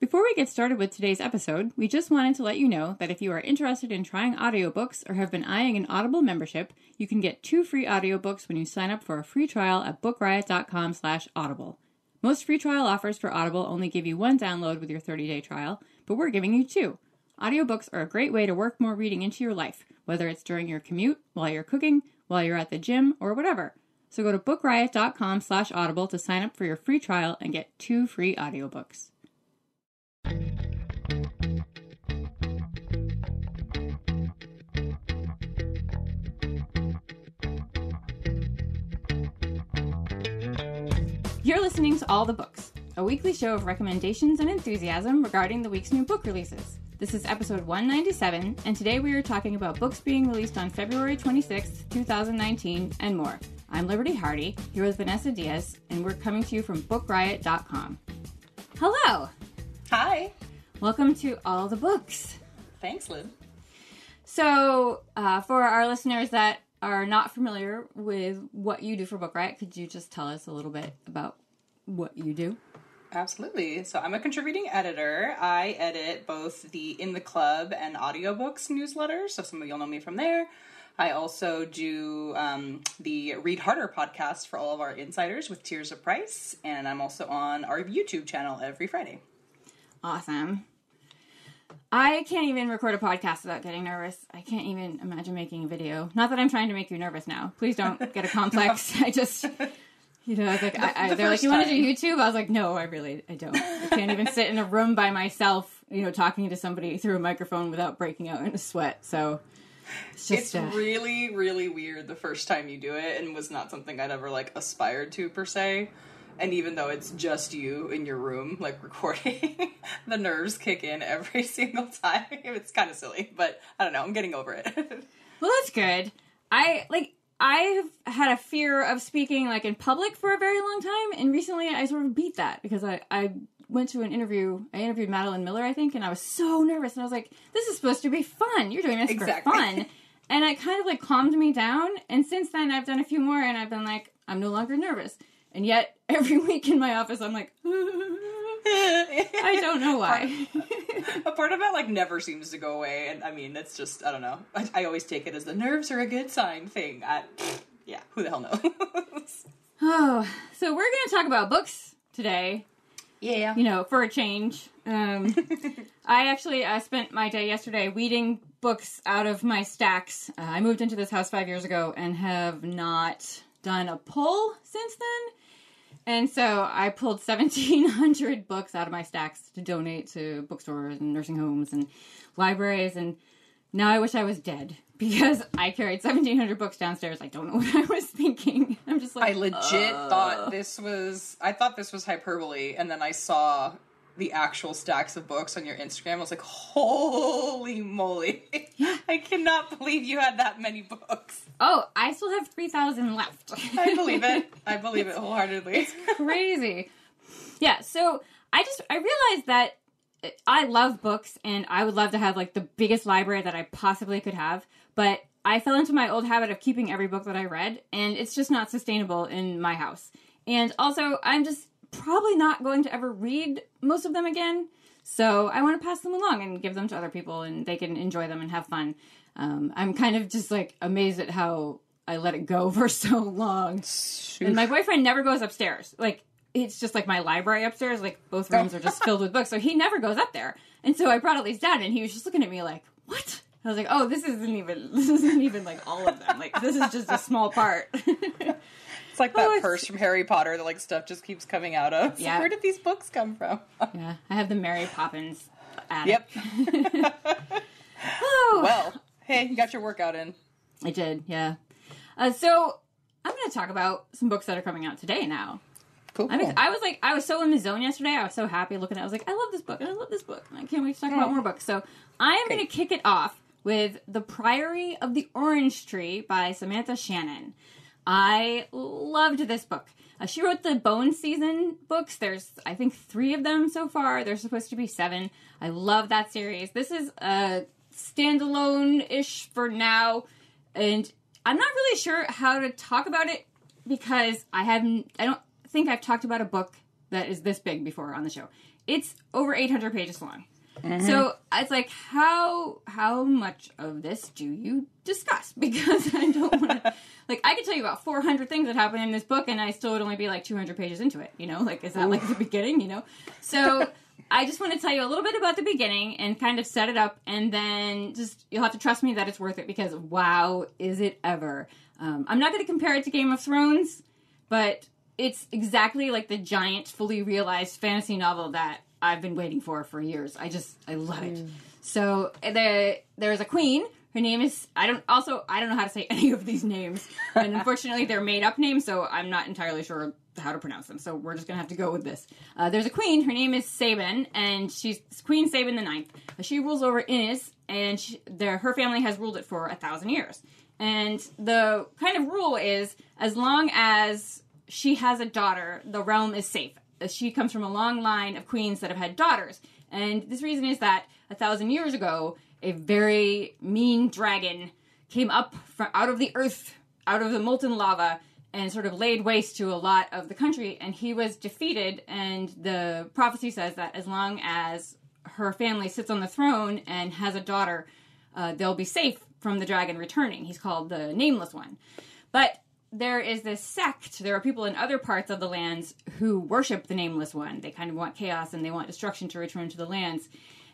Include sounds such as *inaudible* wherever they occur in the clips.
Before we get started with today's episode, we just wanted to let you know that if you are interested in trying audiobooks or have been eyeing an Audible membership, you can get two free audiobooks when you sign up for a free trial at bookriot.com/audible. Most free trial offers for Audible only give you one download with your 30-day trial, but we're giving you two. Audiobooks are a great way to work more reading into your life, whether it's during your commute, while you're cooking, while you're at the gym, or whatever. So go to bookriot.com slash audible to sign up for your free trial and get two free audiobooks. You're listening to All the Books, a weekly show of recommendations and enthusiasm regarding the week's new book releases. This is episode 197, and today we are talking about books being released on February 26th, 2019, and more. I'm Liberty Hardy, here with Vanessa Diaz, and we're coming to you from BookRiot.com. Hello! Hi. Welcome to All the Books. Thanks, Lynn. So, uh, for our listeners that are not familiar with what you do for Book Riot, could you just tell us a little bit about what you do? Absolutely. So I'm a contributing editor. I edit both the In the Club and audiobooks newsletters. So some of you'll know me from there. I also do um, the Read Harder podcast for all of our insiders with Tirzah Price. And I'm also on our YouTube channel every Friday. Awesome. I can't even record a podcast without getting nervous. I can't even imagine making a video. Not that I'm trying to make you nervous now. Please don't *laughs* get a complex. *laughs* I just, you know, I was like, The- I, I, the they're like, you want to do. YouTube? I was like, no, I really, I don't. I can't even sit in a room by myself, you know, talking to somebody through a microphone without breaking out in a sweat. So it's just, It's uh, really, really weird the first time you do it and was not something I'd ever like aspired to per se. And even though it's just you in your room, like *laughs* recording, the nerves kick in every *laughs* single time. *laughs* It's kind of silly, but I don't know. I'm getting over it. Well, that's good. I like I've had a fear of speaking like in public for a very long time, and recently I sort of beat that because I I went to an interview. I interviewed Madeline Miller, I think, and I was so nervous, and I was like, "This is supposed to be fun. You're doing this Exactly. for fun." And it kind of like calmed me down. And since then, I've done a few more, and I've been like, I'm no longer nervous. And yet, *laughs* every week in my office, I'm like, *laughs* I don't know why. *laughs* a part of it like never seems to go away, and I mean, it's just I don't know. I, I always take it as the nerves are a good sign thing. I, yeah, who the hell knows? oh, so we're going to talk about books today. yeah, you know, for a change. Um, I actually I spent my day yesterday weeding books out of my stacks. Uh, I moved into this house five years ago and have not done a pull since then. And so I pulled *laughs* 1,700 books out of my stacks to donate to bookstores and nursing homes and libraries. And now I wish I was dead *laughs* because I carried 1,700 books downstairs. I don't know *laughs* what I was thinking. I'm just like, I legit thought this was I thought this was hyperbole, and then I saw the actual stacks of books on your Instagram. I was like, holy moly! I cannot believe you had that many books. oh, I still have 3,000 left. I believe it. *laughs* I believe it wholeheartedly. crazy. Yeah, so I just I realized that I love books and I would love to have like the biggest library that I possibly could have, but I fell into my old habit of keeping every book that I read and it's just not sustainable in my house. And also, I'm just probably not going to ever read most of them again. So I want to pass them along and give them to other people and they can enjoy them and have fun. Um, I'm kind of just like amazed at how I let it go *laughs* for so long. And my boyfriend never goes upstairs. Like it's just like my library upstairs. Like both rooms are just filled with books, so he never goes up there. And so I brought all these down, and he was just looking at me like, "What?" I was like, "Oh, this isn't even *laughs* this isn't even like all of them. Like this is just a small part." *laughs* It's like that Oh, purse from Harry Potter that like stuff just keeps coming out of. Yeah. where did these books come from? *laughs* yeah, I have the Mary Poppins attic. yep. Oh, *laughs* *laughs* Well, hey, you got your workout in. I did. Yeah. Uh, so I'm going to talk about some books that are coming out today now. Cool. I mean, I was like, I was so in the zone yesterday. I was so happy looking at. it. I was like, I love this book, and I love this book, and I can't wait to talk about more books. So I'm going to kick it off with "The Priory of the Orange Tree" by Samantha Shannon. I loved this book. Uh, she wrote the Bone Season books. There's, I think, three of them so far. There's supposed to be seven. I love that series. This is a standalone ish for now, and I'm not really sure how to talk about it because I haven't. I don't think I've talked about a book that is this big before on the show. it's over 800 pages long. So it's like how how much of this do you discuss? *laughs* Because I don't want to *laughs* like I could tell you about 400 things that happen in this book, and I still would only be like 200 pages into it. You know, like is that like the beginning? You know, so *laughs* I just want to tell you a little bit about the beginning and kind of set it up, and then just you'll have to trust me that it's worth it because wow, is it ever? Um, I'm not going to compare it to Game of Thrones, but it's exactly like the giant, fully realized fantasy novel that I've been waiting for for years. I just I love it. So the there's a queen. Her name is I don't also I don't know how to say *laughs* any of these names, and unfortunately they're made up names, so I'm not entirely sure how to pronounce them. So we're just gonna have to go with this. Uh, there's a queen. Her name is Sabin, and she's Queen Sabin the Ninth. She rules over Inys, and she, her family has ruled it for a thousand years. And the kind of rule is as long as she has a daughter, the realm is safe. Uh, She comes from a long line of queens that have had daughters. And this reason is that a thousand years ago, a very mean dragon came up from out of the earth, out of the molten lava, and sort of laid waste to a lot of the country. And he was defeated. And the prophecy says that as long as her family sits on the throne and has a daughter, uh, they'll be safe from the dragon returning. He's called the Nameless One. But there is this sect. There are people in other parts of the lands who worship the Nameless One. They kind of want chaos and they want destruction to return to the lands.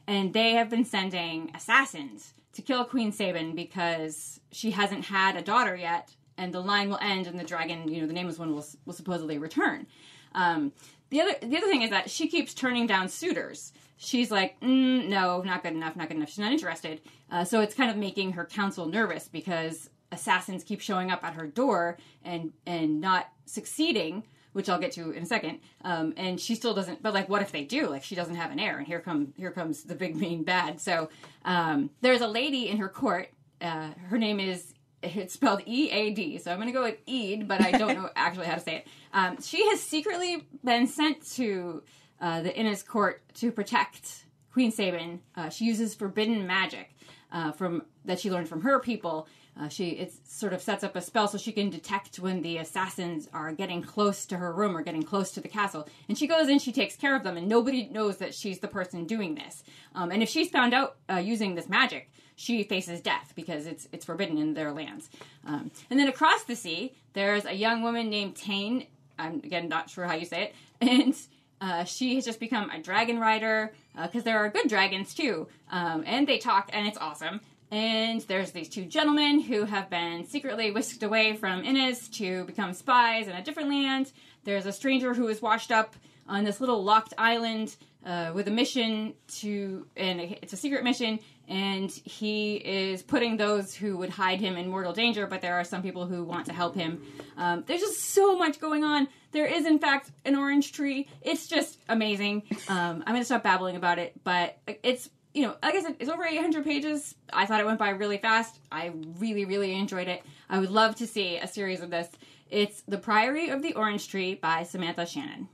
And they have been sending assassins to kill Queen Sabin because she hasn't had a daughter yet, and the line will end, and the dragon, you know, the Nameless One will will supposedly return. Um, the other the other thing is that she keeps turning down suitors. She's like, mm, no, not good enough, not good enough. She's not interested. Uh, so it's kind of making her council nervous because assassins keep showing up at her door and and not succeeding, which I'll get to in a second. Um, and she still doesn't. But like, what if they do? Like, she doesn't have an heir, and here come here comes the big mean bad. So um, there's a lady in her court. Uh, her name is it's spelled E A D, so I'm going to go with Eid, but I don't know *laughs* actually how to say it. Um, she has secretly been sent to uh, the Inys court to protect Queen Sabin. Uh, she uses forbidden magic uh, from that she learned from her people. Uh, she it sort of sets up a spell so she can detect when the assassins are getting close to her room or getting close to the castle. And she goes in, she takes care of them, and nobody knows that she's the person doing this. Um, and if she's found out uh, using this magic, she faces death because it's it's forbidden in their lands. Um, and then across the sea, there's a young woman named Tane. I'm again not sure how you say it, *laughs* and uh, she has just become a dragon rider because there are good dragons too, um, and they talk, and it's awesome. And there's these two gentlemen who have been secretly whisked away from Inys to become spies in a different land. There's a stranger who is washed up on this little locked island uh, with a mission to, and it's a secret mission, and he is putting those who would hide him in mortal danger, but there are some people who want to help him. Um, there's just so much going on. There is, in fact, an orange tree. It's just amazing. Um, I'm going to stop babbling about it, but it's, you know, like I said, it's over 800 pages. I thought it went by really fast. I really, really enjoyed it. I would love to see a series of this. It's The Priory of the Orange Tree by Samantha Shannon.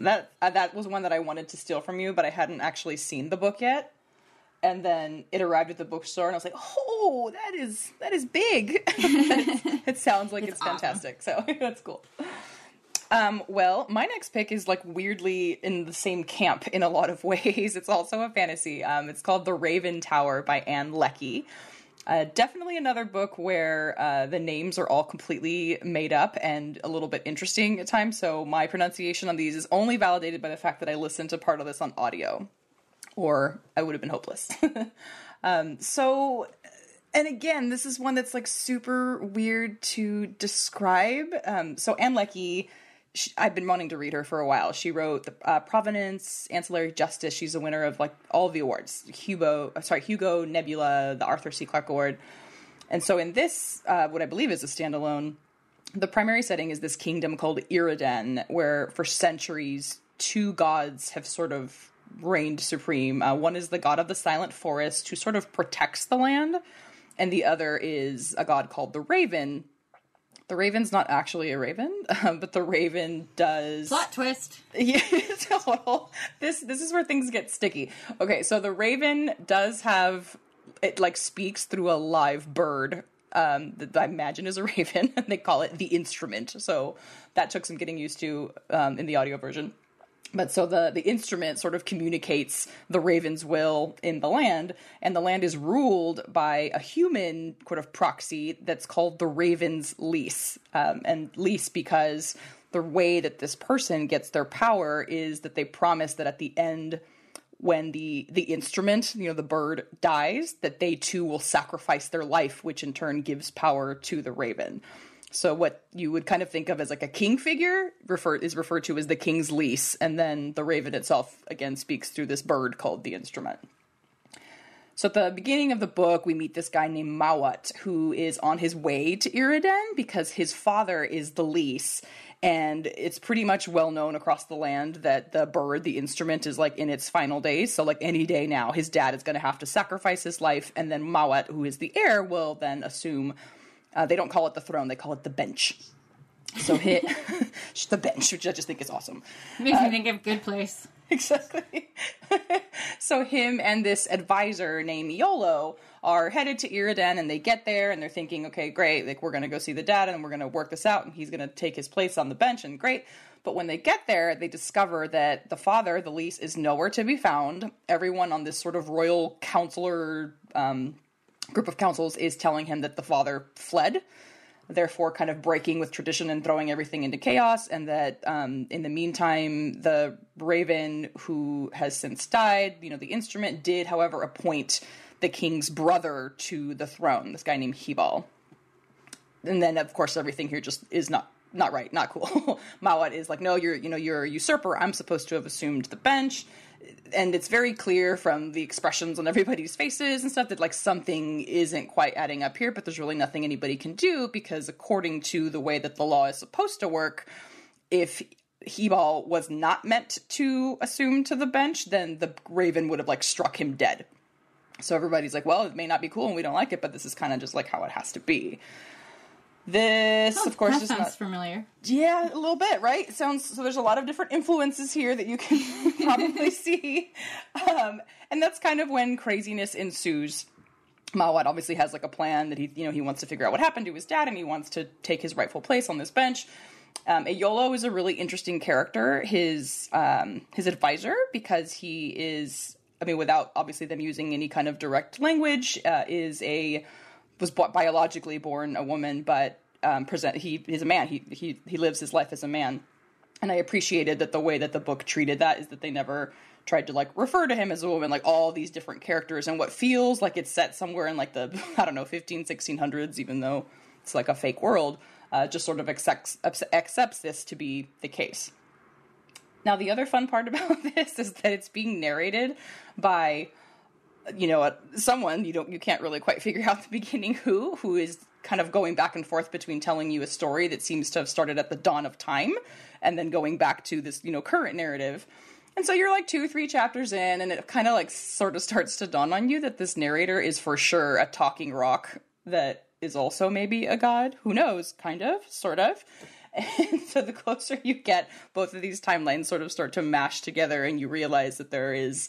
That uh, that was one that I wanted to steal from you, but I hadn't actually seen the book yet. And then it arrived at the bookstore, and I was like, "Oh, that is that is big." *laughs* it sounds like it's, It's awesome. fantastic, so *laughs* that's cool. Um, well, my next pick is like weirdly in the same camp in a lot of *laughs* ways. It's also a fantasy. Um, it's called The Raven Tower by Ann Leckie. Uh, definitely another book where uh, the names are all completely made up and a little bit interesting at times. So my pronunciation on these is only validated by the fact that I listened to part of this on audio, or I would have been hopeless. *laughs* um, so, and again, this is one that's like super weird to describe. Um, so Ann Leckie. She, I've been wanting to read her for a while. She wrote the uh, Provenance, Ancillary Justice. She's a winner of like all of the awards: Hugo, uh, sorry, Hugo, Nebula, the Arthur C. Clarke Award. And so in this, uh, what I believe is a standalone, the primary setting is this kingdom called Iraden, where for centuries two gods have sort of reigned supreme. Uh, one is the god of the silent forest, who sort of protects the land, and the other is a god called the Raven. The Raven's not actually a raven, *laughs* um, but the Raven does Plot twist. *laughs* yeah, total. This this is where things get sticky. Okay, so the raven does have it like speaks through a live bird. Um, that I imagine is a *laughs* raven, and they call it the instrument. So that took some getting used to um, in the audio version. But so the the instrument sort of communicates the raven's will in the land, and the land is ruled by a human sort of proxy that's called the raven's lease, um, and lease because the way that this person gets their power is that they promise that at the end when the the instrument you know the bird dies that they too will sacrifice their life which in turn gives power to the raven so what you would kind of think of as like a king figure refer, is referred to as the king's lease, and then the raven itself again speaks through this bird called the instrument. So at the beginning of the book, we meet this guy named Mawat who is on his way to Iraden because his father is the lease. And it's pretty much well known across the land that the bird, the instrument, is like in its final days. So, like any day now, his dad is going to have to sacrifice his life, and then Mawat, who is the heir, will then assume uh, they don't call it the throne; they call it the bench. So hit *laughs* the bench, which I just think is awesome. Makes me think of good place. *laughs* Exactly. *laughs* so him and this advisor named Yolo are headed to Iraden, and they get there, and they're thinking, okay, great, like we're going to go see the dad, and we're going to work this out, and he's going to take his place on the bench, and great. But when they get there, they discover that the father, the lease, is nowhere to be found. Everyone on this sort of royal counselor um, group of councils is telling him that the father fled, therefore kind of breaking with tradition and throwing everything into chaos, and that um, in the meantime, the raven who has since died, you know, the instrument did, however, appoint the king's brother to the throne, this guy named Hibal. And then, of course, everything here just is not not right, not cool. *laughs* Mawat is like, no, you're you know you're a usurper. I'm supposed to have assumed the bench and it's very clear from the expressions on everybody's faces and stuff that like something isn't quite adding up here but there's really nothing anybody can do because according to the way that the law is supposed to work if Hibal was not meant to assume to the bench then the raven would have like struck him dead. So everybody's like well it may not be cool and we don't like it but this is kind of just like how it has to be this, Oh, of course, is sounds not familiar. yeah, a little bit, right? It sounds so. There's a lot of different influences here that you can *laughs* probably *laughs* see, um, and that's kind of when craziness ensues. Mawat obviously has like a plan that he, you know, he wants to figure out what happened to his dad, and he wants to take his rightful place on this bench. Um, Eolo is a really interesting character. His um, his advisor, because he is, I mean, without obviously them using any kind of direct language, uh, is a was biologically born a woman, but um, present he is a man. He he he lives his life as a man, and I appreciated that the way that the book treated that is that they never tried to like refer to him as a woman. Like all these different characters and what feels like it's set somewhere in like the *laughs* i don't know 15 1600s even though it's like a fake world uh, just sort of accepts accepts this to be the case. Now the other fun part *laughs* about this is that it's being narrated by you know someone you don't you can't really quite figure out the beginning who who is kind of going back and forth between telling you a story that seems to have started at the dawn of time and then going back to this you know current narrative. And so you're like two three chapters in and it kind of like sort of starts to dawn on you that this narrator is for sure a talking rock that is also maybe a god. Who knows? Kind of sort of. *laughs* And so the closer you get both of these timelines sort of start to mash together and you realize that there is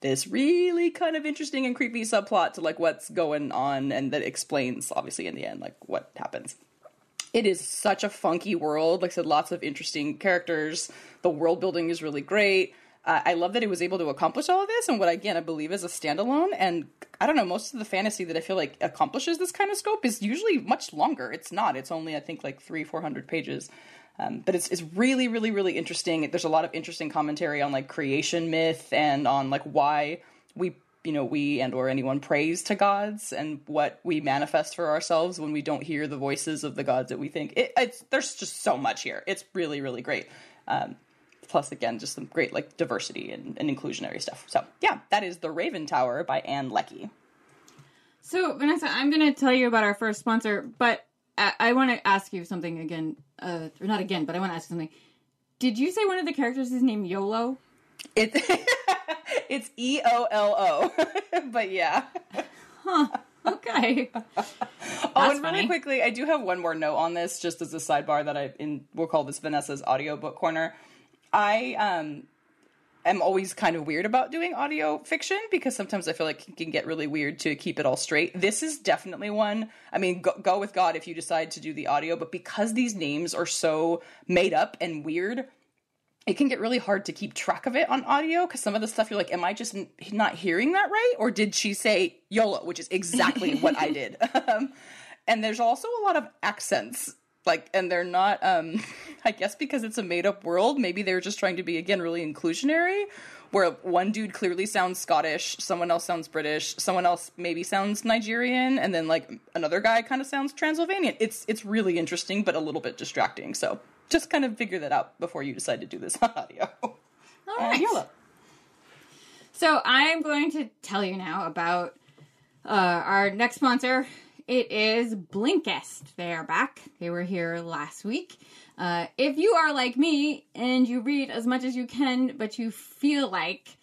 this really kind of interesting and creepy subplot to like what's going on and that explains obviously in the end like what happens. It is such a funky world. Like i said lots of interesting characters. The world building is really great. Uh, i love that it was able to accomplish all of this and what again i believe is a standalone. And i don't know most of the fantasy that i feel like accomplishes this kind of scope is usually much longer. It's not. It's only i think like three four hundred pages um, but it's, it's really really really interesting. There's a lot of interesting commentary on like creation myth and on like why we you know we and or anyone prays to gods and what we manifest for ourselves when we don't hear the voices of the gods that we think. It, it's there's just so much here. It's really really great. Um, plus again just some great like diversity and, and inclusionary stuff. So yeah that is the raven tower by ann leckie So, Vanessa, I'm going to tell you about our first sponsor, but I, I want to ask you something again. Uh, or not again, but I want to ask you something. Did you say one of the characters is named YOLO? it, *laughs* it's e-o-l-o *laughs* but yeah Huh. Okay. Oh, and really funny. quickly, I do have one more note on this, just as a sidebar that I in we'll call this Vanessa's audiobook corner. I um am always kind of weird about doing audio fiction because sometimes I feel like it can get really weird to keep it all straight. This is definitely one. I mean, go, go with God if you decide to do the audio, but because these names are so made up and weird, it can get really hard to keep track of it on audio because some of the stuff you're like, am I just n- not hearing that right? Or did she say YOLO, which is exactly what I *laughs* did? *laughs* Um, and there's also a lot of accents like and they're not um *laughs* i guess because it's a made up world maybe they're just trying to be again really inclusionary where one dude clearly sounds scottish someone else sounds british someone else maybe sounds nigerian and then like another guy kind of sounds transylvanian it's it's really interesting but a little bit distracting so just kind of figure that out before you decide to do this on *laughs* audio All right. So I'm going to tell you now about uh, our next sponsor. It is Blinkist. They are back. They were here last week. Uh, if you are like me and you read as much as you can, but you feel like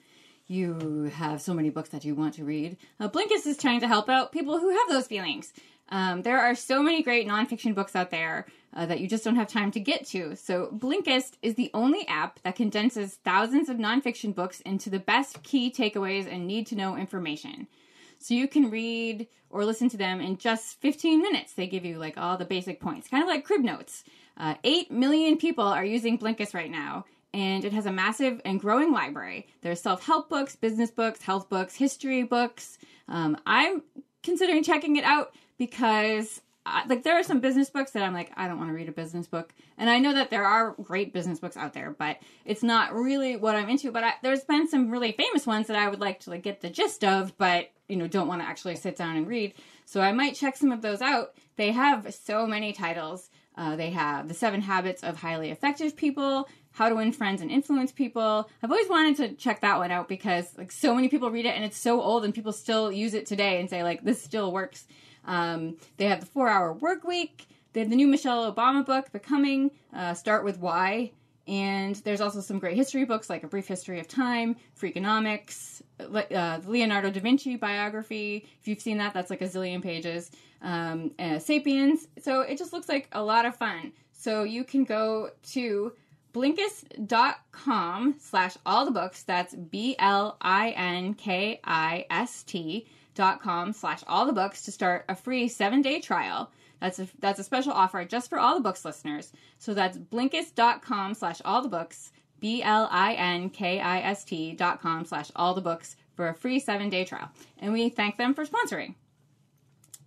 you have so many books that you want to read, uh, Blinkist is trying to help out people who have those feelings. Um, there are so many great nonfiction books out there uh, that you just don't have time to get to. So, Blinkist is the only app that condenses thousands of nonfiction books into the best key takeaways and need to know information. So, you can read or listen to them in just 15 minutes. They give you like all the basic points, kind of like crib notes. Uh, 8 million people are using Blinkist right now. And it has a massive and growing library. There's self help books, business books, health books, history books. Um, I'm considering checking it out because I, like there are some business books that I'm like I don't want to read a business book, and I know that there are great business books out there, but it's not really what I'm into. But I, there's been some really famous ones that I would like to like get the gist of, but you know don't want to actually sit down and read. So I might check some of those out. They have so many titles. Uh, they have the Seven Habits of Highly Effective People, How to Win Friends and Influence People. I've always wanted to check that one out because like so many people read it and it's so old and people still use it today and say like this still works. Um, they have the Four Hour Work Week. They have the new Michelle Obama book, Becoming. Uh, Start with Why. And there's also some great history books like A Brief History of Time, Freakonomics, uh, the Leonardo da Vinci biography. If you've seen that, that's like a zillion pages. Um, uh, Sapiens. So it just looks like a lot of fun. So you can go to blinkist.com slash all the books. That's B L I N K I S T dot com slash all the books to start a free seven day trial. That's a, that's a special offer just for all the books listeners. So that's blinkist.com slash all the books, B L I N K I S T dot com slash all the books for a free seven day trial. And we thank them for sponsoring.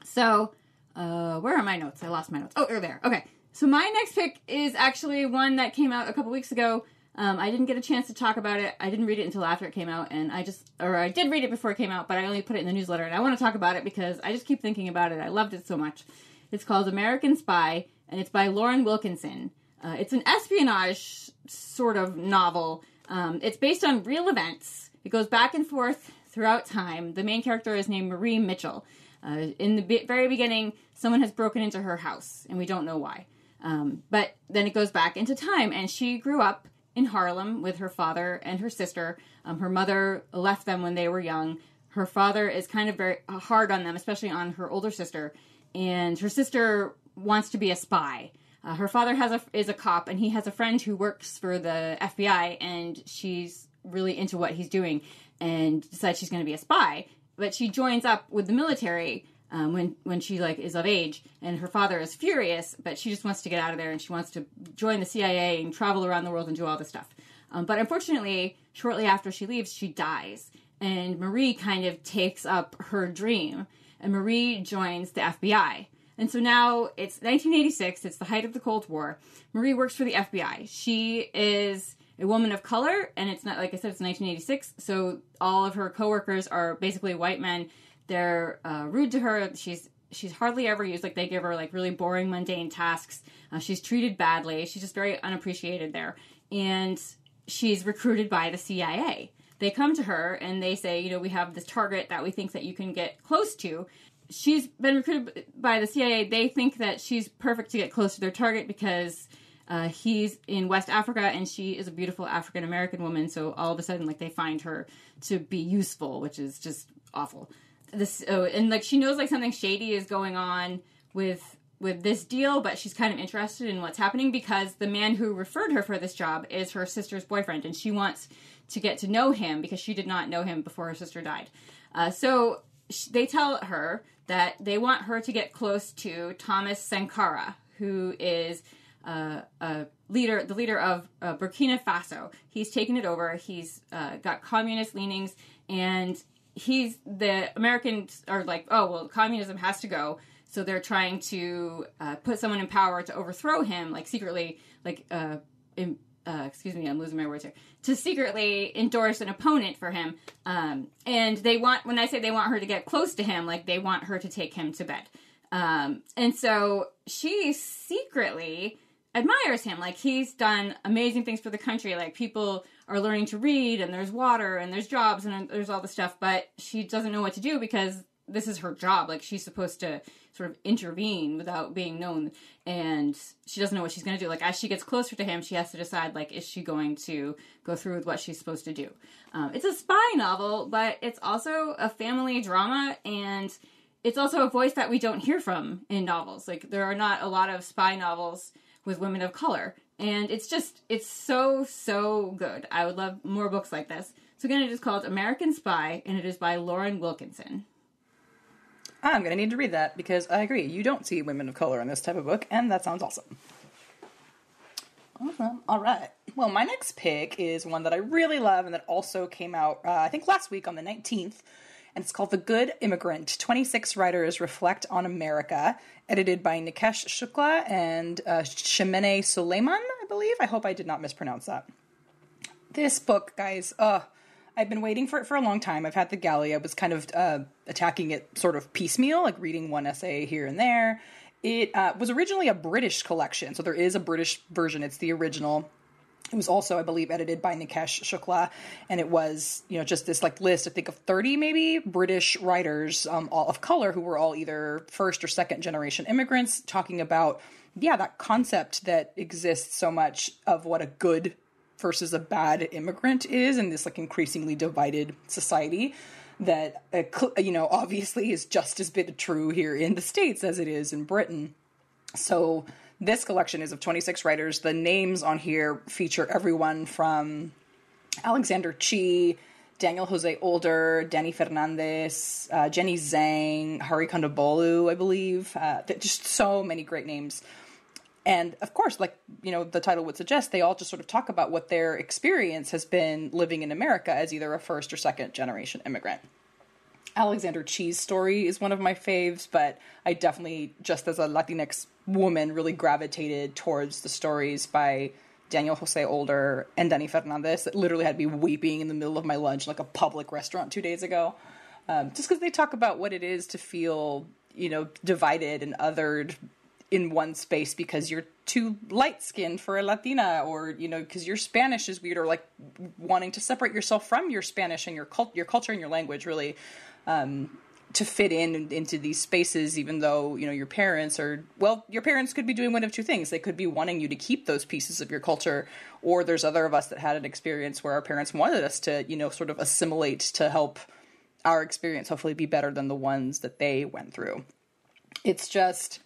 So, uh, where are my notes? I lost my notes. Oh, they're there. Okay. So my next pick is actually one that came out a couple weeks ago. Um, I didn't get a chance to talk about it. I didn't read it until after it came out, and I just, or I did read it before it came out, but I only put it in the newsletter, and I want to talk about it because I just keep thinking about it. I loved it so much. It's called American Spy, and it's by Lauren Wilkinson. Uh, it's an espionage sort of novel. Um, it's based on real events. It goes back and forth throughout time. The main character is named Marie Mitchell. Uh, in the very beginning, someone has broken into her house, and we don't know why. Um, but then it goes back into time, and she grew up in Harlem with her father and her sister. Um, her mother left them when they were young. Her father is kind of very hard on them, especially on her older sister, and her sister wants to be a spy. Uh, her father has a is a cop, and he has a friend who works for the FBI, and she's really into what he's doing, and decides she's going to be a spy. But she joins up with the military um, when when she like is of age, and her father is furious, but she just wants to get out of there, and she wants to join the CIA and travel around the world and do all this stuff. Um, but unfortunately, shortly after she leaves, she dies, and Marie kind of takes up her dream, and Marie joins the FBI. And so now it's 1986, it's the height of the Cold War. Marie works for the FBI. She is a woman of color, and it's not, like I said, it's 1986, so all of her coworkers are basically white men. They're uh, rude to her. She's she's hardly ever used. Like they give her like really boring, mundane tasks. Uh, she's treated badly. She's just very unappreciated there, and she's recruited by the CIA. They come to her and they say, you know, we have this target that we think that you can get close to. She's been recruited by the CIA. They think that she's perfect to get close to their target because uh, he's in West Africa and she is a beautiful African American woman. So all of a sudden, like they find her to be useful, which is just awful. This oh, and like she knows like something shady is going on with with this deal, but she's kind of interested in what's happening because the man who referred her for this job is her sister's boyfriend, and she wants to get to know him because she did not know him before her sister died. Uh, so they tell her that they want her to get close to Thomas Sankara, who is uh, a leader, the leader of uh, Burkina Faso. He's taken it over. He's uh, got communist leanings, and he's the Americans are like, oh well, communism has to go. So they're trying to uh, put someone in power to overthrow him, like secretly, like uh, in, uh, excuse me, I'm losing my words here, to secretly endorse an opponent for him. Um, and they want, when I say they want her to get close to him, like they want her to take him to bed. Um, and so she secretly admires him. Like he's done amazing things for the country. Like people are learning to read, and there's water, and there's jobs, and there's all this stuff. But she doesn't know what to do because this is her job. Like she's supposed to sort of intervene without being known, and she doesn't know what she's going to do. Like as she gets closer to him, she has to decide like is she going to go through with what she's supposed to do. Um, it's a spy novel, but it's also a family drama and. It's also a voice that we don't hear from in novels. Like there are not a lot of spy novels with women of color. And it's just, it's so, so good. I would love more books like this. So again, it is called American Spy, and it is by Lauren Wilkinson. I'm going to need to read that because I agree. You don't see women of color in this type of book, and that sounds awesome. Awesome. All right. Well, my next pick is one that I really love and that also came out, uh, I think, last week on the 19th. And it's called The Good Immigrant 26 Writers Reflect on America, edited by Nikesh Shukla and uh, Chimene Suleyman, I believe. I hope I did not mispronounce that. This book, guys, uh, I've been waiting for it for a long time. I've had the galley. I was kind of uh, attacking it sort of piecemeal, like reading one essay here and there. It uh, was originally a British collection, so there is a British version. It's the original. It was also, I believe, edited by Nikesh Shukla, and it was, you know, just this like list. I think of thirty maybe British writers, um, all of color, who were all either first or second generation immigrants, talking about, yeah, that concept that exists so much of what a good versus a bad immigrant is in this like increasingly divided society that uh, you know obviously is just as bit true here in the states as it is in Britain. So this collection is of 26 writers. The names on here feature everyone from Alexander Chee, Daniel Jose Older, Dani Fernandez, uh, Jenny Zhang, Hari Kondabolu, I believe. Uh, just so many great names. And of course, like, you know, the title would suggest, they all just sort of talk about what their experience has been living in America as either a first or second generation immigrant. Alexander Chee's story is one of my faves, but I definitely, just as a Latinx woman, really gravitated towards the stories by Daniel Jose Older and Dani Fernandez that literally had me weeping in the middle of my lunch, like a public restaurant two days ago. Um, just because they talk about what it is to feel, you know, divided and othered in one space because you're too light skinned for a Latina, or you know, because your Spanish is weird, or like wanting to separate yourself from your Spanish and your cult, your culture and your language, really. Um, to fit in into these spaces even though you know your parents are well your parents could be doing one of two things. They could be wanting you to keep those pieces of your culture or there's other of us that had an experience where our parents wanted us to you know sort of assimilate to help our experience hopefully be better than the ones that they went through. It's just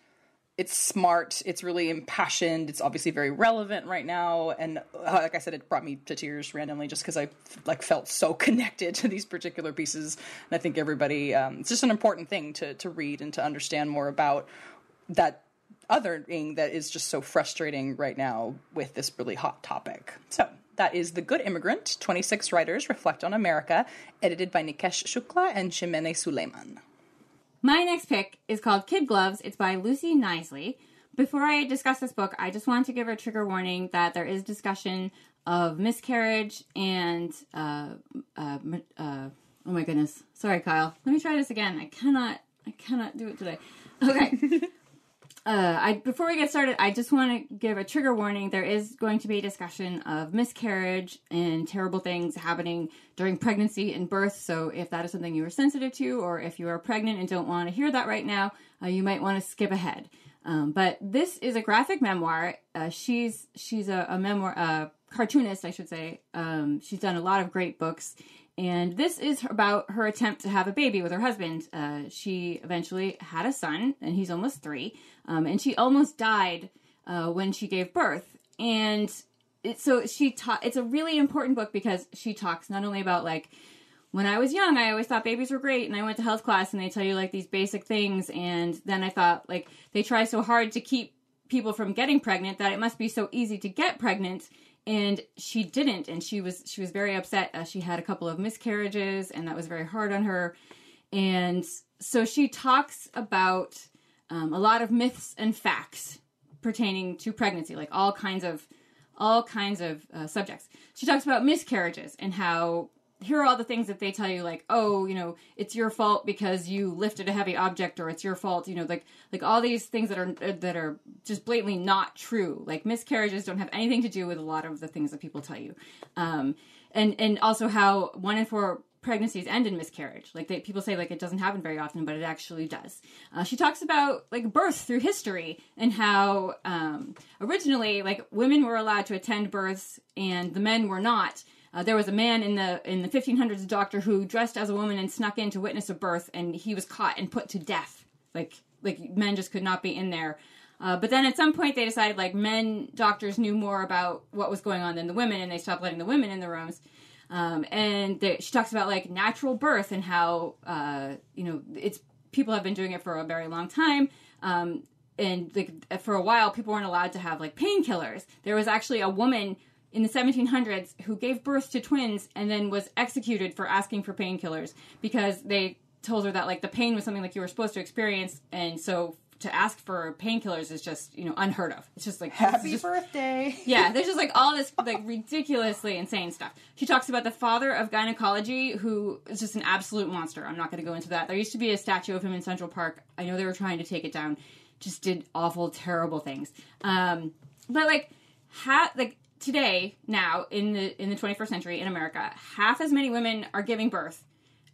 it's smart it's really impassioned it's obviously very relevant right now and uh, like i said it brought me to tears randomly just because i like felt so *laughs* connected to these particular pieces and i think everybody um, it's just an important thing to to read and to understand more about that other thing that is just so frustrating right now with this really hot topic so that is The Good Immigrant 26 Writers Reflect on America, edited by Nikesh Shukla and Chimene Suleyman. My next pick is called Kid Gloves. It's by Lucy Knisley. Before I discuss this book, I just want to give a trigger warning that there is discussion of miscarriage and uh, uh, uh, oh my goodness. Sorry, Kyle. Let me try this again. I cannot. I cannot do it today. Okay. *laughs* Uh, I before we get started, I just want to give a trigger warning. There is going to be a discussion of miscarriage and terrible things happening during pregnancy and birth. So if that is something you are sensitive to, or if you are pregnant and don't want to hear that right now, uh, you might want to skip ahead. Um, but this is a graphic memoir. Uh, she's she's a, a memoir a cartoonist, I should say. Um, she's done a lot of great books, and this is about her attempt to have a baby with her husband. Uh, she eventually had a son, and he's almost three. Um, and she almost died uh, when she gave birth. And it, so she taught. It's a really important book because she talks not only about like when I was young, I always thought babies were great, and I went to health class and they tell you like these basic things, and then I thought like they try so hard to keep people from getting pregnant that it must be so easy to get pregnant and she didn't and she was she was very upset uh, she had a couple of miscarriages and that was very hard on her. And so she talks about um, a lot of myths and facts pertaining to pregnancy like all kinds of all kinds of uh, subjects. She talks about miscarriages and how here are all the things that they tell you like oh you know it's your fault because you lifted a heavy object or it's your fault you know like like all these things that are that are just blatantly not true. Like miscarriages don't have anything to do with a lot of the things that people tell you. Um and and also how one in four pregnancies end in miscarriage. Like they, people say like it doesn't happen very often but it actually does. Uh, she talks about like birth through history and how um, originally like women were allowed to attend births and the men were not uh, there was a man in the in the 1500s, doctor who dressed as a woman and snuck in to witness a birth, and he was caught and put to death. Like like men just could not be in there. Uh, but then at some point they decided like men doctors knew more about what was going on than the women, and they stopped letting the women in the rooms. Um, and she talks about like natural birth and how uh, you know it's people have been doing it for a very long time. Um, and like for a while, people weren't allowed to have like painkillers. There was actually a woman in the 1700s who gave birth to twins and then was executed for asking for painkillers because they told her that like the pain was something like you were supposed to experience and so to ask for painkillers is just you know unheard of. It's just like happy just, birthday. *laughs* Yeah there's just like all this like ridiculously insane stuff. She talks about the father of gynecology who is just an absolute monster. I'm not going to go into that. There used to be a statue of him in central park. I know they were trying to take it down. Just did awful terrible things. Um but like how like today now in the in the 21st century in America, half as many women are giving birth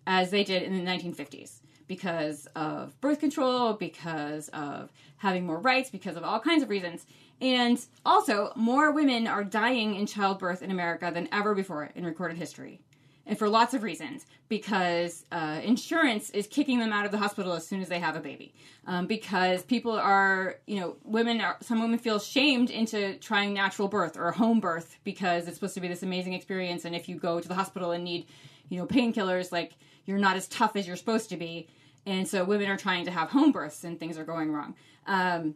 as they did in the 1950s because of birth control, because of having more rights, because of all kinds of reasons. And also, more women are dying in childbirth in America than ever before in recorded history and for lots of reasons because uh, insurance is kicking them out of the hospital as soon as they have a baby. Um, because people are you know women are some women feel shamed into trying natural birth or home birth because it's supposed to be this amazing experience. And if you go to the hospital and need you know painkillers like you're not as tough as you're supposed to be. And so women are trying to have home births and things are going wrong. Um,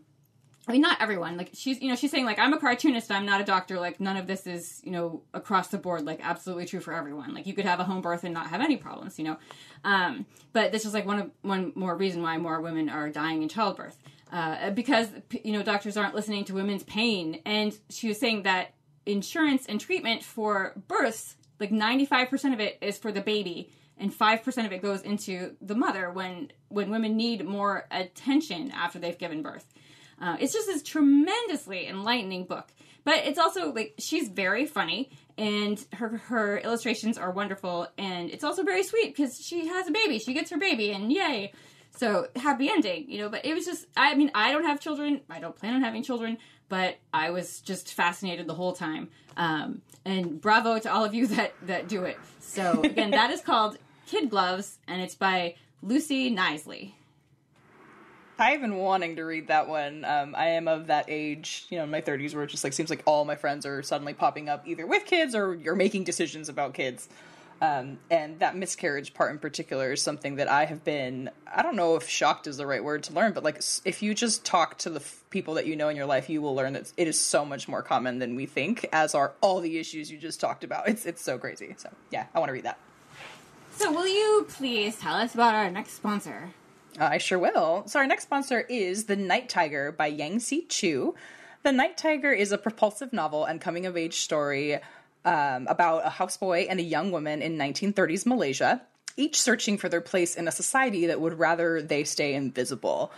I mean, not everyone. Like she's, you know, she's saying like I'm a cartoonist. I'm not a doctor. Like none of this is, you know, across the board. Like absolutely true for everyone. Like you could have a home birth and not have any problems. You know, um, but this is like one of one more reason why more women are dying in childbirth uh, because you know doctors aren't listening to women's pain. And she was saying that insurance and treatment for births, like 95% of it is for the baby and 5% of it goes into the mother when when women need more attention after they've given birth. Uh, it's just this tremendously enlightening book. But it's also like she's very funny and her her illustrations are wonderful and it's also very sweet because she has a baby. She gets her baby and yay. So happy ending, you know, but it was just I mean, I don't have children. I don't plan on having children, but I was just fascinated the whole time. Um, and bravo to all of you *laughs* that that do it. So again, that is called *laughs* Kid Gloves and it's by Lucy Knisley. I've been wanting to read that one. Um, I am of that age, you know, in my 30s, where it just like seems like all my friends are suddenly popping up either with kids or you're making decisions about kids. Um, and that miscarriage part in particular is something that I have been, I don't know if shocked is the right word to learn, but like if you just talk to the f- people that you know in your life, you will learn that it is so much more common than we think, as are all the issues you just talked about. It's, it's so crazy. So, yeah, I want to read that. So, will you please tell us about our next sponsor? I sure will. So, our next sponsor is The Night Tiger by Yangsze Choo. The Night Tiger is a propulsive novel and coming of age story um, about a houseboy and a young woman in 1930s Malaysia, each searching for their place in a society that would rather they stay invisible.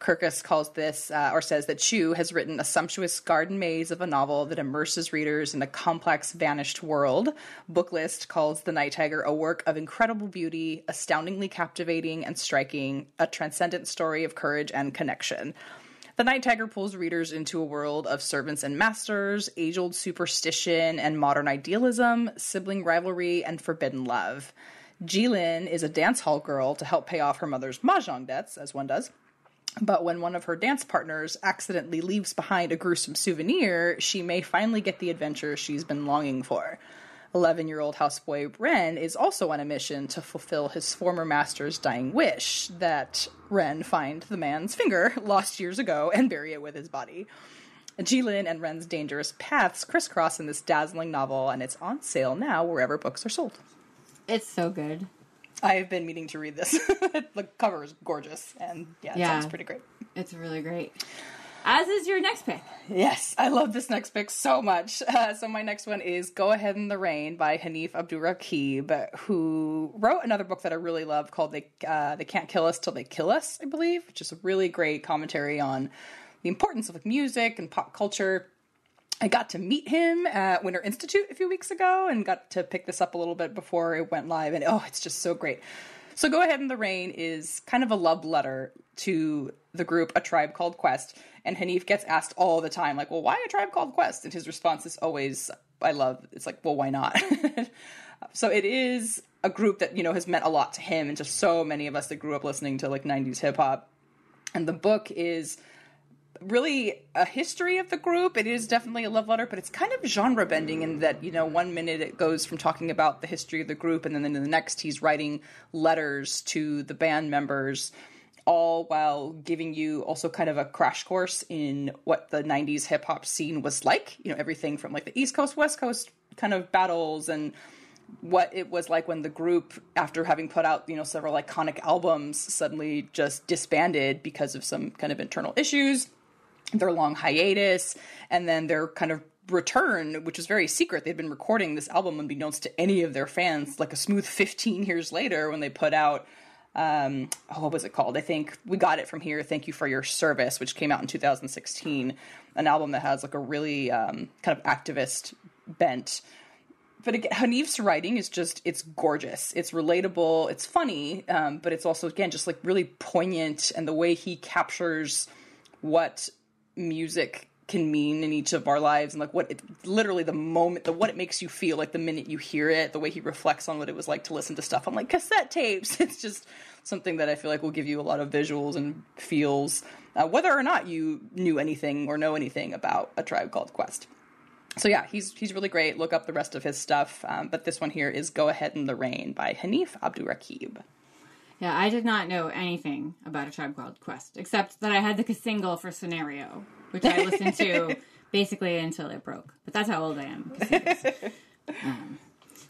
Kirkus calls this, uh, or says that Choo has written a sumptuous garden maze of a novel that immerses readers in a complex, vanished world. Booklist calls The Night Tiger a work of incredible beauty, astoundingly captivating and striking, a transcendent story of courage and connection. The Night Tiger pulls readers into a world of servants and masters, age old superstition and modern idealism, sibling rivalry, and forbidden love. Ji Lin is a dance hall girl to help pay off her mother's mahjong debts, as one does. But when one of her dance partners accidentally leaves behind a gruesome souvenir, she may finally get the adventure she's been longing for. 11 year old houseboy Ren is also on a mission to fulfill his former master's dying wish that Ren find the man's finger lost years ago and bury it with his body. Ji Lin and Ren's dangerous paths crisscross in this dazzling novel, and it's on sale now wherever books are sold. It's so good. I've been meaning to read this. *laughs* the cover is gorgeous, and yeah, it Yeah. sounds pretty great. It's really great. As is your next pick. Yes, I love this next pick so much. *laughs* Uh, so my next one is "Go Ahead in the Rain" by Hanif Abdurraqib, who wrote another book that I really love called "They uh, They Can't Kill Us Till They Kill Us," I believe, which is a really great commentary on the importance of like music and pop culture. I got to meet him at Winter Institute a few weeks ago and got to pick this up a little bit before it went live, and oh, it's just so great. So, Go Ahead in the Rain is kind of a love letter to the group A Tribe Called Quest. And Hanif gets asked all the time, like, well, why A Tribe Called Quest? And his response is always, I love, it's like, well, why not? *laughs* so, it is a group that, you know, has meant a lot to him and to so many of us that grew up listening to like 90s hip hop. And the book is really a history of the group. It is definitely a love letter, but it's kind of genre bending in that, you know, one minute it goes from talking about the history of the group, and then in the next he's writing letters to the band members, all while giving you also kind of a crash course in what the 90s hip hop scene was like. You know, everything from like the East Coast, West Coast kind of battles and what it was like when the group, after having put out, you know, several iconic albums, suddenly just disbanded because of some kind of internal issues their long hiatus and then their kind of return which was very secret they'd been recording this album unbeknownst to any of their fans like a smooth *laughs* 15 years later when they put out um oh, what was it called i think we got it from here thank you for your service which came out in 2016 an album that has like a really um, kind of activist bent but again, Hanif's writing is just it's gorgeous. It's relatable. It's funny, um, but it's also again just like really poignant, and the way he captures what music can mean in each of our lives and like what it literally the moment the what it makes you feel like the minute you hear it the way he reflects on what it was like to listen to stuff on like cassette tapes. *laughs* It's just something that i feel like will give you a lot of visuals and feels uh, whether or not you knew anything or know anything about a tribe called quest. So yeah he's he's really great. Look up the rest of his stuff um, but this one here is go ahead in the rain by hanif abdurraqib Yeah, I did not know anything about a tribe called Quest, except that I had the single for Scenario, which I listened to *laughs* basically until it broke. But that's how old I am. *laughs* Um,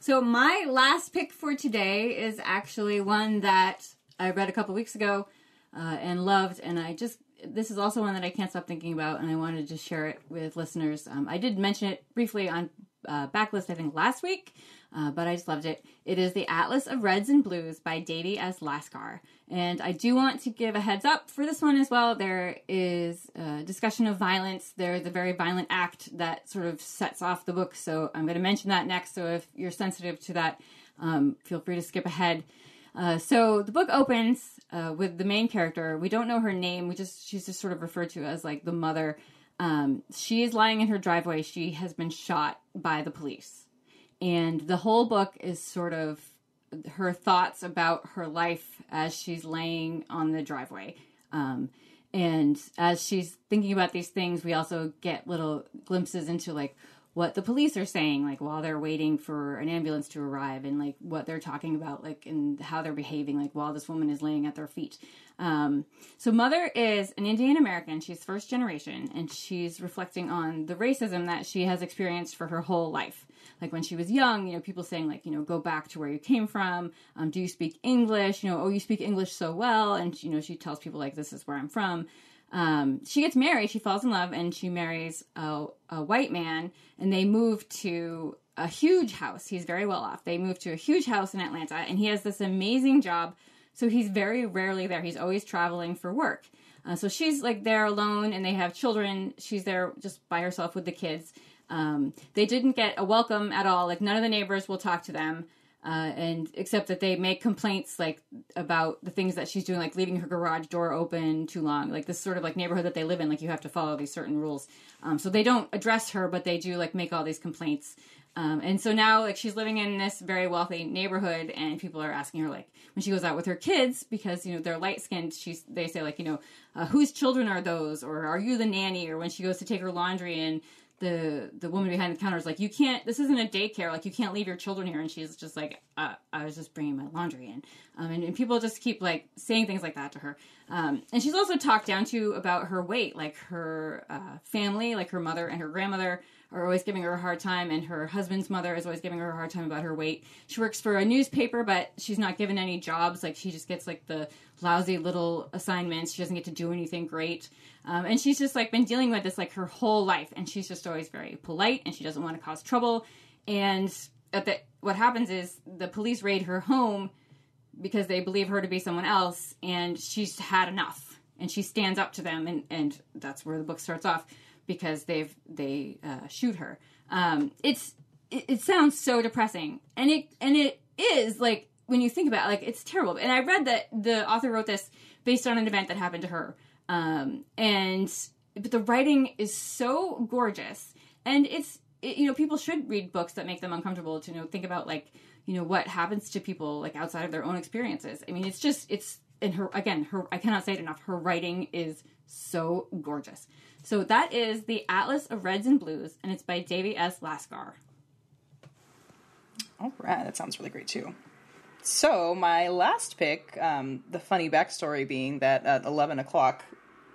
so my last pick for today is actually one that I read a couple weeks ago uh, and loved, and I just this is also one that I can't stop thinking about, and I wanted to share it with listeners. Um, I did mention it briefly on uh, Backlist, I think, last week, uh, but I just loved it. It is The Atlas of Reds and Blues by Devi S. Laskar. And I do want to give a heads up for this one as well. There is a discussion of violence. There's a very violent act that sort of sets off the book. So I'm going to mention that next. So if you're sensitive to that, um, feel free to skip ahead. Uh, so the book opens uh, with the main character. We don't know her name. We just she's just sort of referred to as like the mother. Um, she is lying in her driveway. She has been shot by the police, and the whole book is sort of her thoughts about her life as she's laying on the driveway. Um, and as she's thinking about these things, we also get little glimpses into like what the police are saying, like while they're waiting for an ambulance to arrive, and like what they're talking about, like and how they're behaving, like while this woman is laying at their feet. Um, so, Mother is an Indian American. She's first generation, and she's reflecting on the racism that she has experienced for her whole life. Like when she was young, you know, people saying like, you know, go back to where you came from. Um, do you speak English? You know, oh, you speak English so well, and you know, she tells people like, this is where I'm from. Um, she gets married. She falls in love, and she marries a, a white man, and they move to a huge house. He's very well off. They move to a huge house in Atlanta, and he has this amazing job. So he's very rarely there. He's always traveling for work. Uh, so she's like there alone, and they have children. She's there just by herself with the kids. Um, they didn't get a welcome at all. Like none of the neighbors will talk to them, uh, and except that they make complaints like about the things that she's doing, like leaving her garage door open too long. Like this sort of like neighborhood that they live in, like you have to follow these certain rules. Um, so they don't address her, but they do like make all these complaints. Um, and so now, like, she's living in this very wealthy neighborhood, and people are asking her, like, when she goes out with her kids, because you know they're light skinned, she's they say like, you know, uh, whose children are those, or are you the nanny? Or when she goes to take her laundry and the the woman behind the counter is like, "You can't. This isn't a daycare. Like, you can't leave your children here." And she's just like, uh, "I was just bringing my laundry in." Um, and, and people just keep like saying things like that to her. Um, and she's also talked down to about her weight, like her uh, family, like her mother and her grandmother are always giving her a hard time, and her husband's mother is always giving her a hard time about her weight. She works for a newspaper, but she's not given any jobs. Like she just gets like the lousy little assignments. She doesn't get to do anything great. Um, and she's just like been dealing with this like her whole life, and she's just always very polite, and she doesn't want to cause trouble. And at the, what happens is the police raid her home because they believe her to be someone else, and she's had enough, and she stands up to them, and and that's where the book starts off because they've they uh, shoot her. Um, it's it, it sounds so depressing, and it and it is like when you think about it, like it's terrible. And I read that the author wrote this based on an event that happened to her um, and but the writing is so gorgeous, and it's it, you know people should read books that make them uncomfortable to you know think about like you know what happens to people like outside of their own experiences. I mean, it's just it's and her again her I cannot say it enough. Her writing is so gorgeous. So that is the Atlas of Reds and Blues, and it's by Devi S. Laskar. All right, that sounds really great too. So my last pick, um, the funny backstory being that at eleven o'clock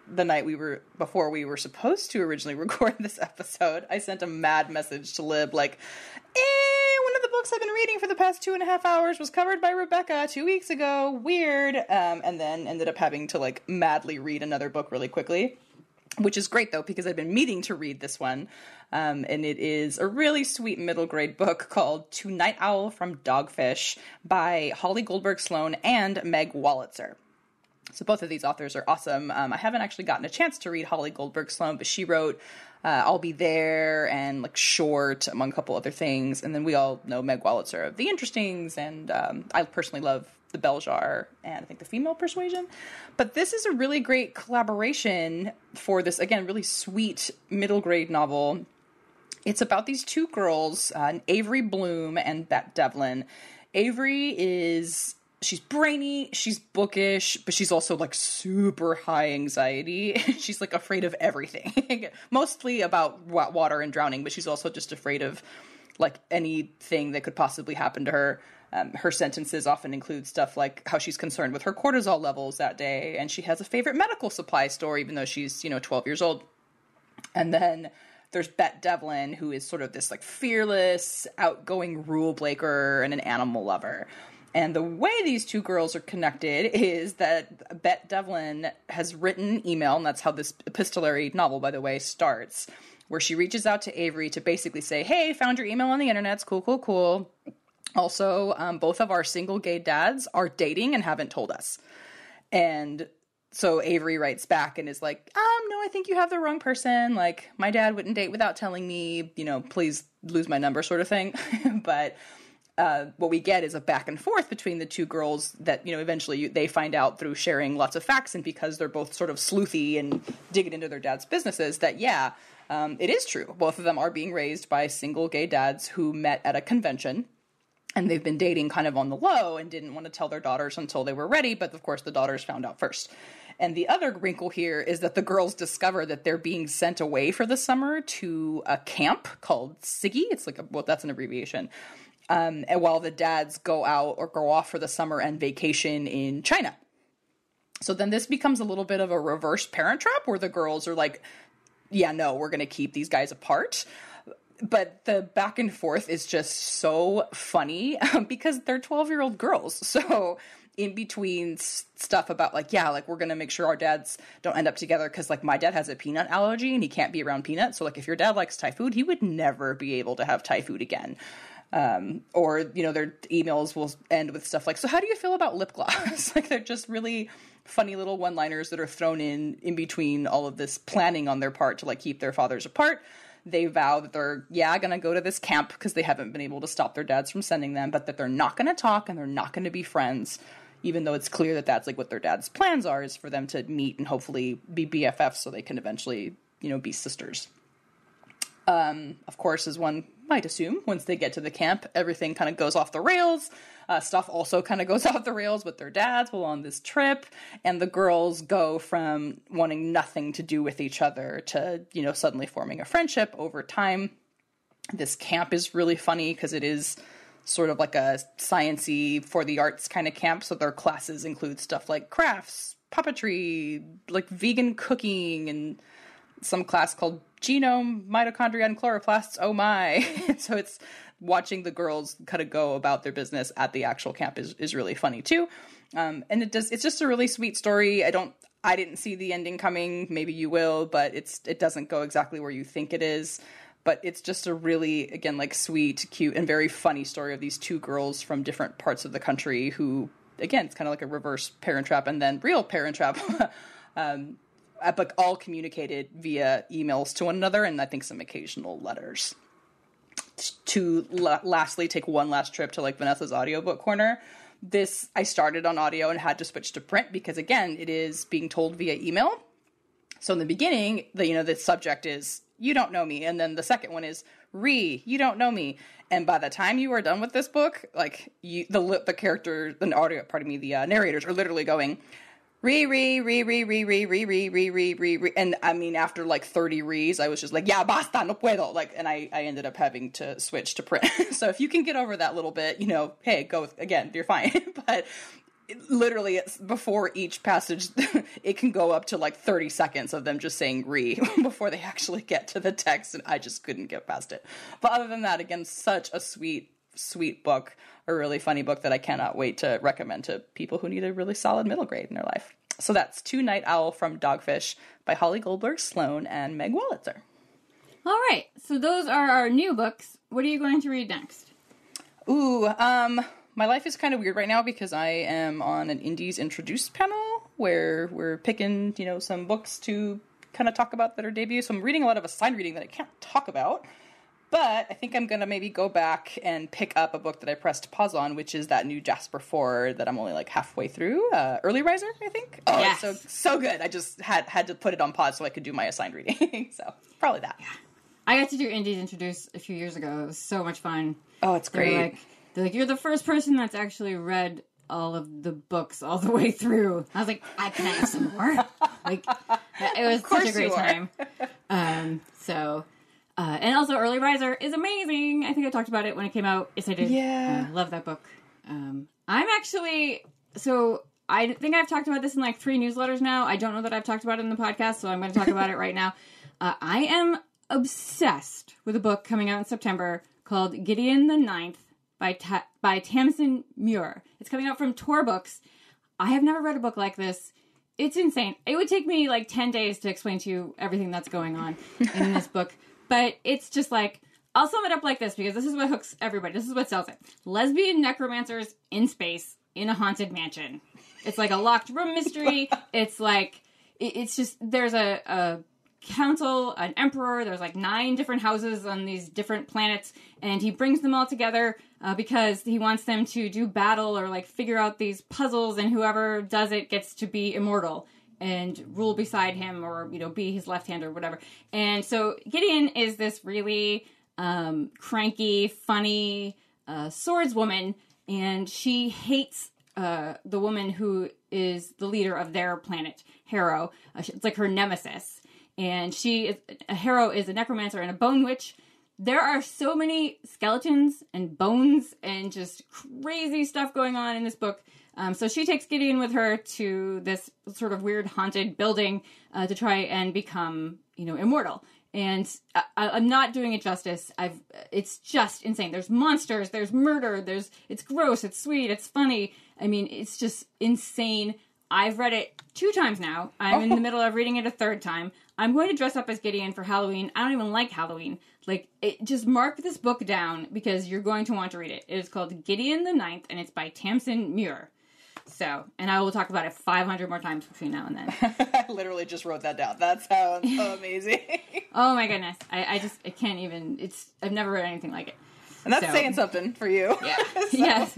the night we were before we were supposed to originally *laughs* record this episode, I sent a mad message to Lib like, eh, books I've been reading for the past two and a half hours was covered by Rebecca two weeks ago. Weird. Um, and then ended up having to like madly read another book really quickly. Which is great though, because I've been meaning to read this one. Um, and it is a really sweet middle grade book called To Night Owl from Dogfish by Holly Goldberg Sloan and Meg Wolitzer. So both of these authors are awesome. Um, I haven't actually gotten a chance to read Holly Goldberg Sloan, but she wrote uh, "I'll Be There" and like "Short," among a couple other things. And then we all know Meg Wolitzer of The Interestings, and um, I personally love the Belzhar and I think the Female Persuasion. But this is a really great collaboration for this again really sweet middle grade novel. It's about these two girls, uh, Avery Bloom and Bette Devlin. Avery is she's brainy, she's bookish, but she's also like super high anxiety. *laughs* she's like afraid of everything. *laughs* Mostly about water and drowning, but she's also just afraid of like anything that could possibly happen to her. Um, her sentences often include stuff like how she's concerned with her cortisol levels that day, and she has a favorite medical supply store, even though she's, you know, 12 years old. And then there's Bette Devlin, who is sort of this like fearless, outgoing rule breaker and an animal lover. And the way these two girls are connected is that Bette Devlin has written email, and that's how this epistolary novel, by the way, starts, where she reaches out to Avery to basically say, Hey, found your email on the internet. It's cool, cool, cool. Also, um, both of our single gay dads are dating and haven't told us. And so Avery writes back and is like, um, no, I think you have the wrong person. Like, my dad wouldn't date without telling me, you know, please lose my number, sort of thing. *laughs* but uh, what we get is a back and forth between the two girls that you know eventually you, they find out through sharing lots of facts and because they're both sort of sleuthy and digging into their dad's businesses that yeah um, it is true. Both of them are being raised by single gay dads who met at a convention and they've been dating kind of on the low and didn't want to tell their daughters until they were ready but of course the daughters found out first. And the other wrinkle here is that the girls discover that they're being sent away for the summer to a camp called Siggy. It's like a, well, that's an abbreviation um, and while the dads go out or go off for the summer and vacation in China. So then this becomes a little bit of a reverse parent trap where the girls are like, yeah, no, we're going to keep these guys apart. But the back and forth is just so funny *laughs* because they're 12 year old girls. So in between stuff about like yeah like we're gonna make sure our dads don't end up together because like my dad has a peanut allergy and he can't be around peanuts so like if your dad likes thai food he would never be able to have thai food again um, or you know their emails will end with stuff like so how do you feel about lip gloss? *laughs* Like they're just really funny little one liners that are thrown in in between all of this planning on their part to like keep their fathers apart. They vow that they're yeah gonna go to this camp because they haven't been able to stop their dads from sending them but that they're not gonna talk and they're not gonna be friends even though it's clear that that's like what their dad's plans are is for them to meet and hopefully be bffs so they can eventually you know be sisters um, of course, as one might assume, once they get to the camp, everything kind of goes off the rails. Uh, stuff also kind of goes *laughs* off the rails with their dads while on this trip, and the girls go from wanting nothing to do with each other to, you know, suddenly forming a friendship over time. This camp is really funny because it is sort of like a sciency for the arts kind of camp. So their classes include stuff like crafts, puppetry, like vegan cooking, and some class called genome, mitochondria, and chloroplasts. Oh my! *laughs* so it's watching the girls kind of go about their business at the actual camp is, is really funny too. Um, and it does. It's just a really sweet story. I don't. I didn't see the ending coming. Maybe you will, but it's it doesn't go exactly where you think it is. But it's just a really again like sweet, cute, and very funny story of these two girls from different parts of the country who again it's kind of like a reverse Parent Trap and then real Parent Trap. *laughs* um, but all communicated via emails to one another and I think some occasional letters. To la- lastly take one last trip to like Vanessa's audiobook corner. This I started on audio and had to switch to print because again, it is being told via email. So in the beginning, the you know the subject is you don't know me and then the second one is re you don't know me and by the time you are done with this book like you the the character the audio pardon me the uh, narrators are literally going re re re re re re re re re re re re and I mean after like 30 re's I was just like yeah basta no puedo like and I I ended up having to switch to print so if you can get over that little bit you know hey go with, again you're fine but it, literally it's before each passage it can go up to like 30 seconds of them just saying re before they actually get to the text and I just couldn't get past it but other than that again such a sweet sweet book a really funny book that I cannot wait to recommend to people who need a really solid middle grade in their life. So that's To Night Owl from Dogfish by Holly Goldberg Sloan and Meg Wolitzer. All right, so those are our new books. What are you going to read next? Ooh, um, my life is kind of weird right now because I am on an Indies Introduced panel where we're picking, you know, some books to kind of talk about that are debuts. So I'm reading a lot of assigned reading that I can't talk about. But I think I'm gonna maybe go back and pick up a book that I pressed pause on, which is that new Jasper Fforde that I'm only like halfway through. Uh, Early Riser, I think. Oh, yes. so so good. I just had had to put it on pause so I could do my assigned reading. *laughs* so probably that. Yeah. I got to do Indies Introduce a few years ago. It was so much fun. Oh, it's They're great. like, they're like, you're the first person that's actually read all of the books all the *laughs* way through. I was like, I can have some more. *laughs* like, it was such a great time. Um, so, uh, and also Early Riser is amazing. I think I talked about it when it came out. Yes, I did. Yeah. Uh, love that book. Um, I'm actually so. I think I've talked about this in like three newsletters now. I don't know that I've talked about it in the podcast, so I'm going to talk about it right now. *laughs* Uh, I am obsessed with a book coming out in September called Gideon the Ninth by Ta- by Tamsyn Muir. It's coming out from Tor Books. I have never read a book like this. It's insane. It would take me like 10 days to explain to you everything that's going on in this book, *laughs* but it's just like I'll sum it up like this because this is what hooks everybody. This is what sells it. Lesbian necromancers in space in a haunted mansion. It's like a locked room mystery. *laughs* it's like it's just there's a, a council, an emperor. There's like nine different houses on these different planets, and he brings them all together uh, because he wants them to do battle or like figure out these puzzles, and whoever does it gets to be immortal and rule beside him, or you know, be his left hand or whatever. And so Gideon is this really um, cranky, funny uh, swordswoman, and she hates uh, the woman who is the leader of their planet, Harrow. Uh, it's like her nemesis. And she is a Harrow is a necromancer and a bone witch. There are so many skeletons and bones and just crazy stuff going on in this book. Um, so she takes Gideon with her to this sort of weird haunted building uh, to try and become, you know, immortal. And I, I'm not doing it justice. I've it's just insane. There's monsters. There's murder. There's it's gross. It's sweet. It's funny. I mean, it's just insane. I've read it two times now. I'm in the *laughs* middle of reading it a third time. I'm going to dress up as Gideon for Halloween. I don't even like Halloween. Like, it, just mark this book down because you're going to want to read it. It is called Gideon the Ninth, and it's by Tamsyn Muir. So, and I will talk about it 500 more times between now and then. *laughs* I literally just wrote that down. That sounds *laughs* amazing. oh my goodness, I, I just I can't even. It's I've never read anything like it. and that's So- saying something for you. Yeah. *laughs* So- Yes.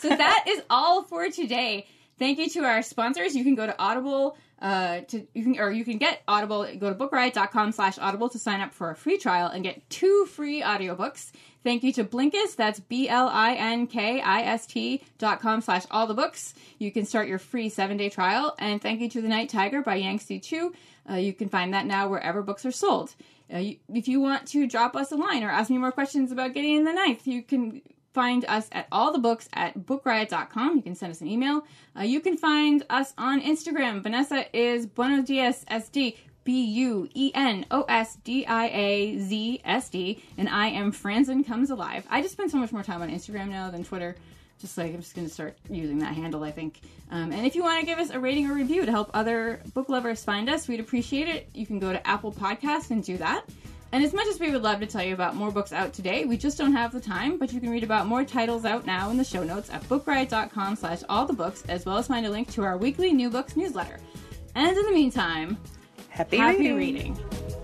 so that is all for today. Thank you to our sponsors. You can go to Audible uh, to you can or you can get Audible. Go to bookriot.com slash audible to sign up for a free trial and get two free audiobooks. Thank you to Blinkist. That's B L I N K I S T dot com slash all the books. You can start your free seven day trial. And thank you to The Night Tiger by Yangsze Choo. Uh, you can find that now wherever books are sold. Uh, you, if you want to drop us a line or ask me more questions about Gideon the Ninth, you can find us at all the books at bookriot.com. You can send us an email. Uh, you can find us on Instagram. Vanessa is Buenos Diaz SD. B U E N O S D I A Z S D, and I am Franzen Comes Alive. I just spend so much more time on Instagram now than Twitter. Just like I'm just going to start using that handle, I think. Um, and if you want to give us a rating or review to help other book lovers find us, we'd appreciate it. You can go to Apple Podcast and do that. And as much as we would love to tell you about more books out today, we just don't have the time, but you can read about more titles out now in the show notes at bookriot.com slash all the books, as well as find a link to our weekly new books newsletter. And in the meantime, Happy, happy reading. reading.